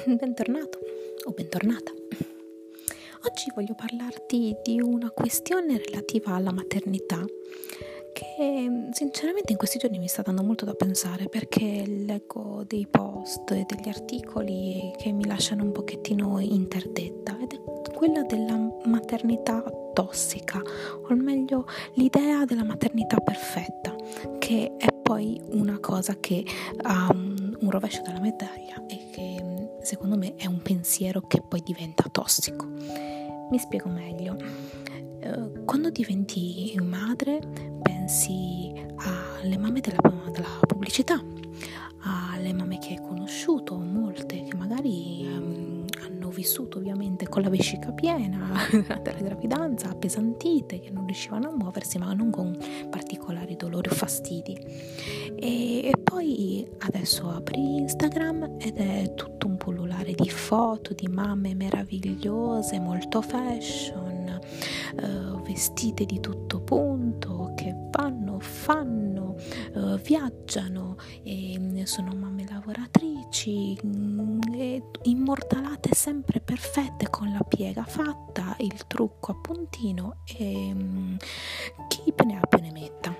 bentornato o bentornata. Oggi voglio parlarti di una questione relativa alla maternità che sinceramente in questi giorni mi sta dando molto da pensare perché leggo dei post e degli articoli che mi lasciano un pochettino interdetta ed è quella della maternità tossica, o meglio l'idea della maternità perfetta, che è poi una cosa che ha un rovescio della medaglia e che secondo me è un pensiero che poi diventa tossico. Mi spiego meglio. Eh, quando diventi madre pensi alle mamme della, della pubblicità, alle mamme che hai conosciuto, molte che magari um, hanno vissuto ovviamente con la vescica piena durante la gravidanza, appesantite, che non riuscivano a muoversi ma non con particolari dolori o fastidi. E, e poi adesso apri Instagram ed è tutto un pullulare di foto di mamme meravigliose, molto fashion, eh, vestite di tutto punto, che vanno, fanno, eh, viaggiano, mm, sono mamme lavoratrici, mm, immortalate sempre perfette con la piega fatta, il trucco a puntino e mm, chi ne ha più ne metta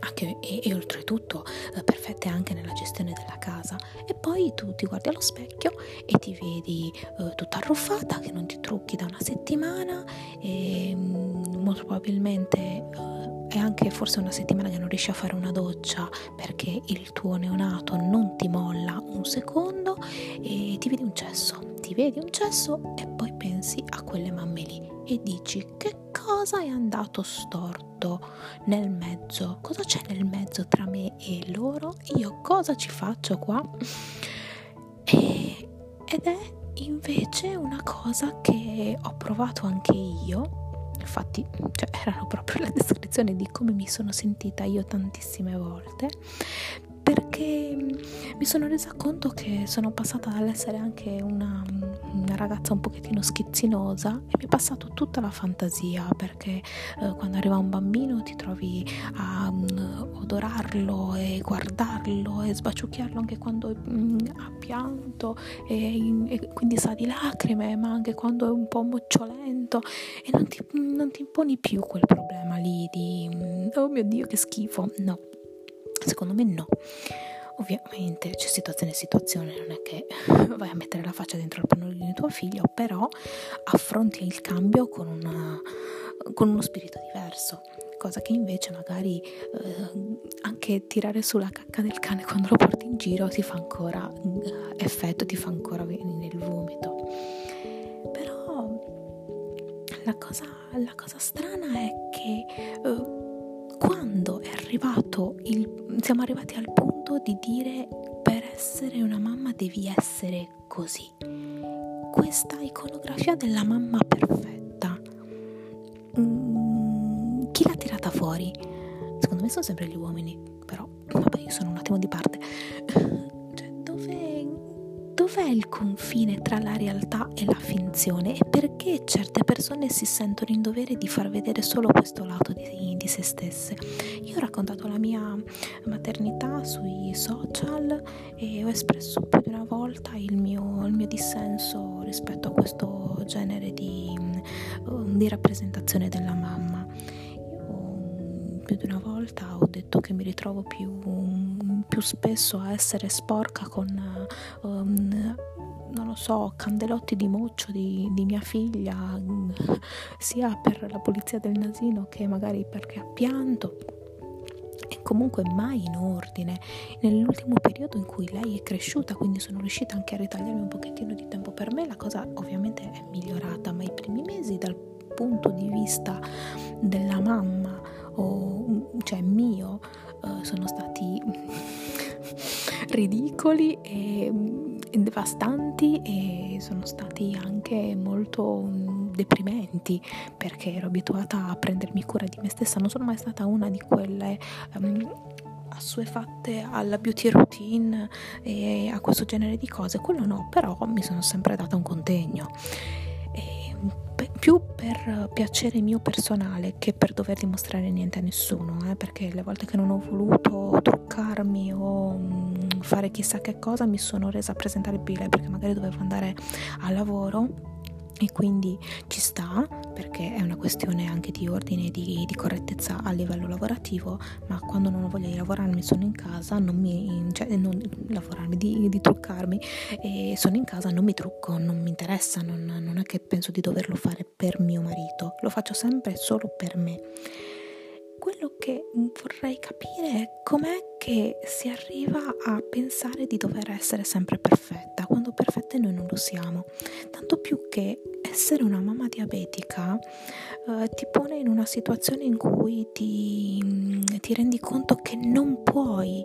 anche, e, e, oltretutto eh, perfette anche nella gestione della casa. E poi tu ti guardi allo specchio e ti vedi eh, tutta arruffata, che non ti trucchi da una settimana e molto probabilmente eh, è anche forse una settimana che non riesci a fare una doccia perché il tuo neonato non ti molla un secondo e ti vedi un cesso, ti vedi un cesso e poi pensi a quelle mamme lì e dici che cosa è andato storto nel mezzo, cosa c'è nel mezzo tra me e loro, io cosa ci faccio qua? E, ed è invece una cosa che ho provato anche io infatti cioè, erano proprio la descrizione di come mi sono sentita io tantissime volte perché mi sono resa conto che sono passata dall'essere anche una, una ragazza un pochettino schizzinosa e mi è passato tutta la fantasia perché eh, quando arriva un bambino ti trovi a um, odorarlo e guardarlo e sbaciucchiarlo anche quando um, ha pianto e, e, quindi sa di lacrime ma anche quando è un po' mocciolento e non ti, non ti imponi più quel problema lì di oh mio dio che schifo no Secondo me no. Ovviamente c'è situazione e situazione, non è che vai a mettere la faccia dentro il pannolino di tuo figlio, però affronti il cambio con, una, con uno spirito diverso, cosa che invece magari eh, anche tirare su la cacca del cane quando lo porti in giro ti fa ancora eh, effetto, ti fa ancora venire il vomito. Però la cosa, la cosa strana è che... Eh, quando è arrivato il, siamo arrivati al punto di dire per essere una mamma devi essere così. Questa iconografia della mamma perfetta, mm, chi l'ha tirata fuori? Secondo me sono sempre gli uomini, però vabbè io sono un attimo di parte. Dov'è il confine tra la realtà e la finzione e perché certe persone si sentono in dovere di far vedere solo questo lato di, di se stesse. Io ho raccontato la mia maternità sui social e ho espresso più di una volta il mio, il mio dissenso rispetto a questo genere di, um, di rappresentazione della mamma. Io più di una volta ho detto che mi ritrovo più, più spesso a essere sporca con um, non lo so, candelotti di moccio di, di, mia figlia, sia per la pulizia del nasino che magari perché ha pianto. E comunque mai in ordine. Nell'ultimo periodo in cui lei è cresciuta, quindi sono riuscita anche a ritagliarmi un pochettino di tempo per me, la cosa ovviamente è migliorata, ma i primi mesi dal punto di vista della mamma, o cioè mio, uh, sono stati ridicoli e devastanti e sono stati anche molto mm, deprimenti perché ero abituata a prendermi cura di me stessa, non sono mai stata una di quelle um, assuefatte alla beauty routine e a questo genere di cose, quello no, però mi sono sempre data un contegno. Più per piacere mio personale che per dover dimostrare niente a nessuno, eh, perché le volte che non ho voluto truccarmi o mh, mm, fare chissà che cosa mi sono resa presentabile perché magari dovevo andare al lavoro e quindi ci sta perché è una questione anche di ordine e di, di, correttezza a livello lavorativo ma quando non ho voglia di lavorarmi sono in casa non mi cioè non lavorarmi di, di truccarmi e sono in casa non mi trucco non mi interessa non, non è che penso di doverlo fare per mio marito lo faccio sempre solo per me quello che vorrei capire è com'è che si arriva a pensare di dover essere sempre perfetta, quando perfette noi non lo siamo. Tanto più che essere una mamma diabetica eh, ti pone in una situazione in cui ti, ti rendi conto che non puoi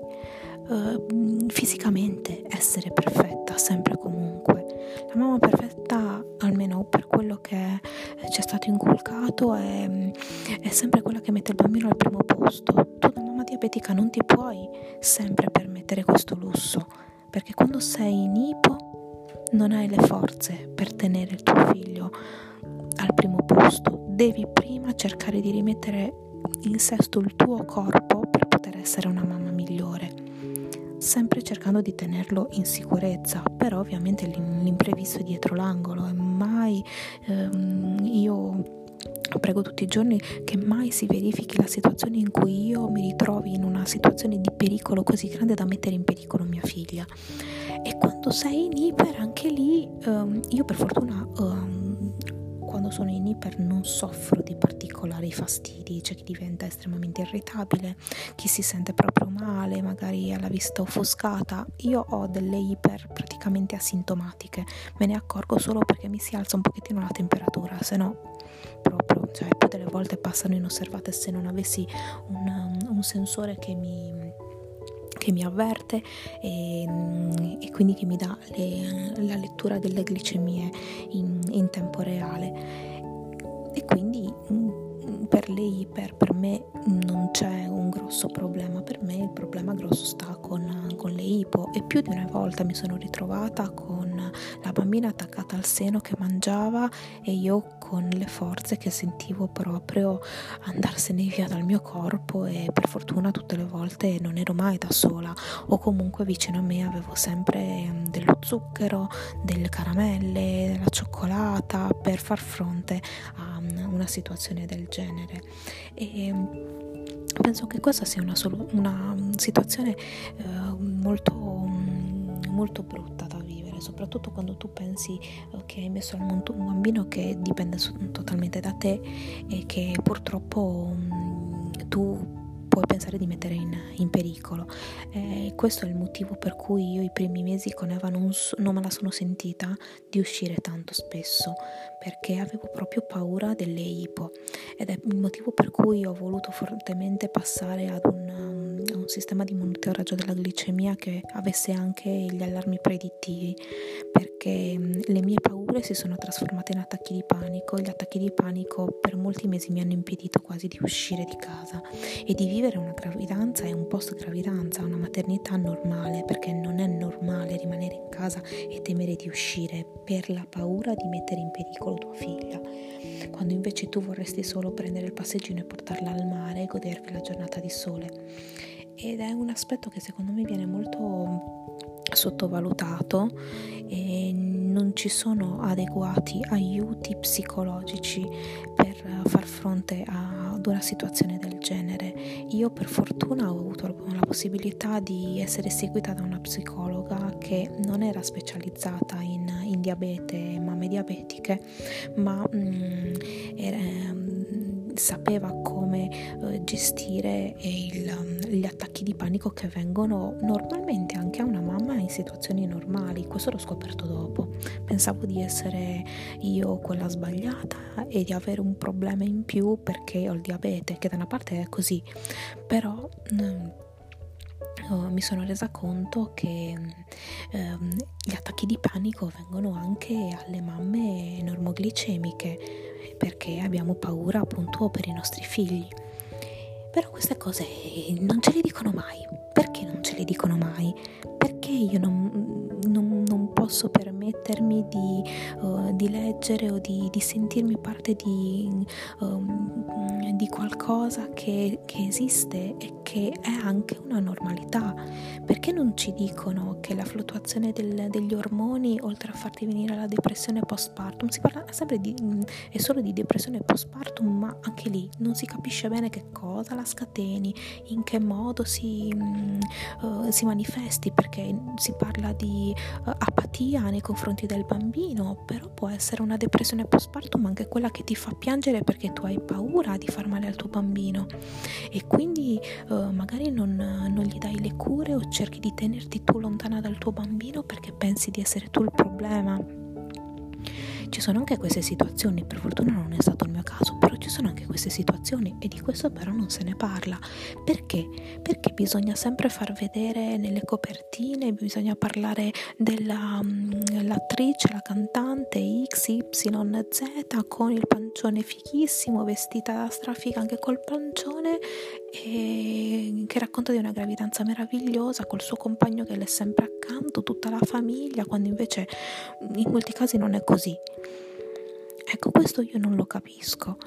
eh, fisicamente essere perfetta sempre e comunque. La mamma perfetta, almeno per quello che ci è stato inculcato, è, è sempre quella che mette il bambino al primo posto. Tu da mamma diabetica non ti puoi sempre permettere questo lusso, perché quando sei in ipo non hai le forze per tenere il tuo figlio al primo posto. Devi prima cercare di rimettere in sesto il tuo corpo per poter essere una mamma migliore sempre cercando di tenerlo in sicurezza, però ovviamente l'imprevisto è dietro l'angolo e mai ehm, io prego tutti i giorni che mai si verifichi la situazione in cui io mi ritrovi in una situazione di pericolo così grande da mettere in pericolo mia figlia. E quando sei in iper, anche lì, um, io per fortuna um, quando sono in iper non soffro di particolari fastidi, c'è chi diventa estremamente irritabile, chi si sente proprio male, magari ha la vista offuscata. Io ho delle iper praticamente asintomatiche, me ne accorgo solo perché mi si alza un pochettino la temperatura, se no proprio, cioè più delle volte passano inosservate se non avessi un, un sensore che mi che mi avverte e, e, quindi che mi dà le, la lettura delle glicemie in, in tempo reale. Per le iper, per me non c'è un grosso problema, per me il problema grosso sta con, con le ipo. E più di una volta mi sono ritrovata con la bambina attaccata al seno che mangiava e io con le forze che sentivo proprio andarsene via dal mio corpo e per fortuna tutte le volte non ero mai da sola. O comunque vicino a me avevo sempre mm, dello zucchero, delle caramelle, della cioccolata per far fronte a mm, una situazione del genere. E, Penso che questa sia una, solu- una situazione eh, molto, molto brutta da vivere, soprattutto quando tu pensi che hai messo al mondo un bambino che dipende totalmente da te e che purtroppo mh, tu puoi pensare di mettere in, in pericolo. Eh, questo è il motivo per cui io i primi mesi con Eva non, non me la sono sentita di uscire tanto spesso, perché avevo proprio paura delle ipo ed è il motivo per cui ho voluto fortemente passare ad un, um, un sistema di monitoraggio della glicemia che avesse anche gli allarmi predittivi, perché um, le mie paure si sono trasformate in attacchi di panico gli attacchi di panico per molti mesi mi hanno impedito quasi di uscire di casa e di vivere vivere una gravidanza e un post gravidanza, una maternità normale, perché non è normale rimanere in casa e temere di uscire per la paura di mettere in pericolo tua figlia, quando invece tu vorresti solo prendere il passeggino e portarla al mare e godervi la giornata di sole. Ed è un aspetto che secondo me viene molto sottovalutato e non ci sono adeguati aiuti psicologici per far fronte ad una situazione del genere. Io per fortuna ho avuto la possibilità di essere seguita da una psicologa che non era specializzata in, in diabete e mamme diabetiche, ma mm, era, sapeva come eh, gestire il, gli attacchi di panico che vengono normalmente anche a una mamma in situazioni normali. Questo l'ho scoperto dopo. Pensavo di essere io quella sbagliata e di avere un problema in più perché ho il diabete, che da una parte è così, però... Mm, oh, mi sono resa conto che ehm, gli attacchi di panico vengono anche alle mamme normoglicemiche perché abbiamo paura appunto per i nostri figli. Però queste cose non ce le dicono mai. Perché non ce le dicono mai? Perché io non, posso permettermi di, uh, di, leggere o di, di sentirmi parte di, um, di qualcosa che, che, esiste e che è anche una normalità. Perché non ci dicono che la fluttuazione del, degli ormoni, oltre a farti venire la depressione postpartum, si parla sempre di, mm, è solo di depressione postpartum, ma anche lì non si capisce bene che cosa la scateni, in che modo si, uh, si manifesti, perché si parla di uh, apatia nei confronti del bambino, però può essere una depressione postpartum anche quella che ti fa piangere perché tu hai paura di far male al tuo bambino e quindi uh, magari non, non gli dai le cure o cerchi di tenerti tu lontana dal tuo bambino perché pensi di essere tu il problema. Ci sono anche queste situazioni, per fortuna non è stato il mio caso, però ci sono anche queste situazioni e di questo però non se ne parla. Perché? Perché bisogna sempre far vedere nelle copertine, bisogna parlare dell'attrice, mm, la cantante XYZ con il pancione fighissimo, vestita da strafiga anche col pancione che racconta di una gravidanza meravigliosa col suo compagno che le è sempre accanto, tutta la famiglia, quando invece in molti casi non è così. Ecco, questo io non lo capisco.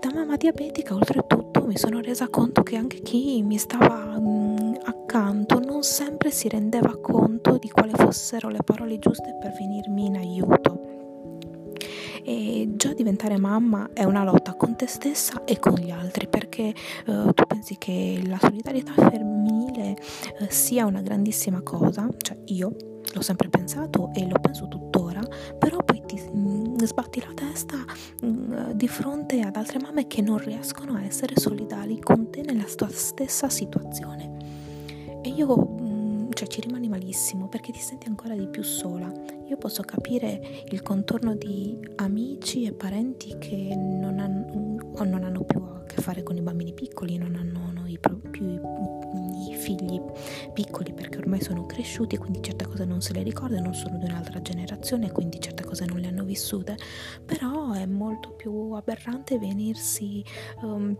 Da mamma diabetica, oltretutto, mi sono resa conto che anche chi mi stava mh, mm, accanto non sempre si rendeva conto di quali fossero le parole giuste per venirmi in aiuto. E già diventare mamma è una lotta con te stessa e con gli altri, perché uh, tu pensi che la solidarietà femminile uh, sia una grandissima cosa, cioè io l'ho sempre pensato e lo penso tuttora, però poi ti mm, sbatti la testa mm, di fronte ad altre mamme che non riescono a essere solidali con te nella tua stessa situazione. E io mm, cioè ci rimani malissimo perché ti senti ancora di più sola. Io posso capire il contorno di amici e parenti che non hanno, non hanno più a che fare con i bambini piccoli, non hanno no, i, più i figli piccoli perché ormai sono cresciuti e quindi certe cose non se le ricordano, sono di un'altra generazione e quindi certe cose non le hanno vissute, però è molto più aberrante venirsi... Um,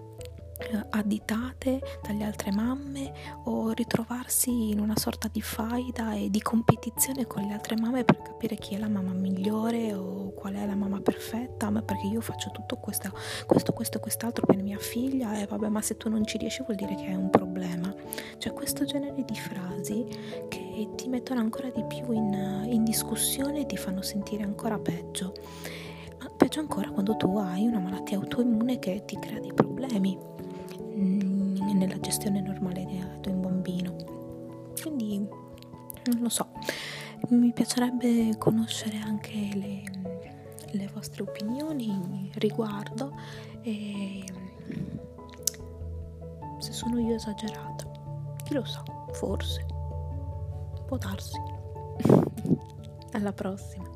additate dalle altre mamme o ritrovarsi in una sorta di faida e di competizione con le altre mamme per capire chi è la mamma migliore o qual è la mamma perfetta, ma perché io faccio tutto questo, questo, questo quest'altro per mia figlia e vabbè ma se tu non ci riesci vuol dire che hai un problema. Cioè questo genere di frasi che ti mettono ancora di più in, in discussione e ti fanno sentire ancora peggio. Ma peggio ancora quando tu hai una malattia autoimmune che ti crea dei problemi Mm, nella gestione normale di un bambino. Quindi non lo so, mi piacerebbe conoscere anche le, le vostre opinioni riguardo e se sono io esagerata. Chi lo sa, forse. Può darsi. Alla prossima.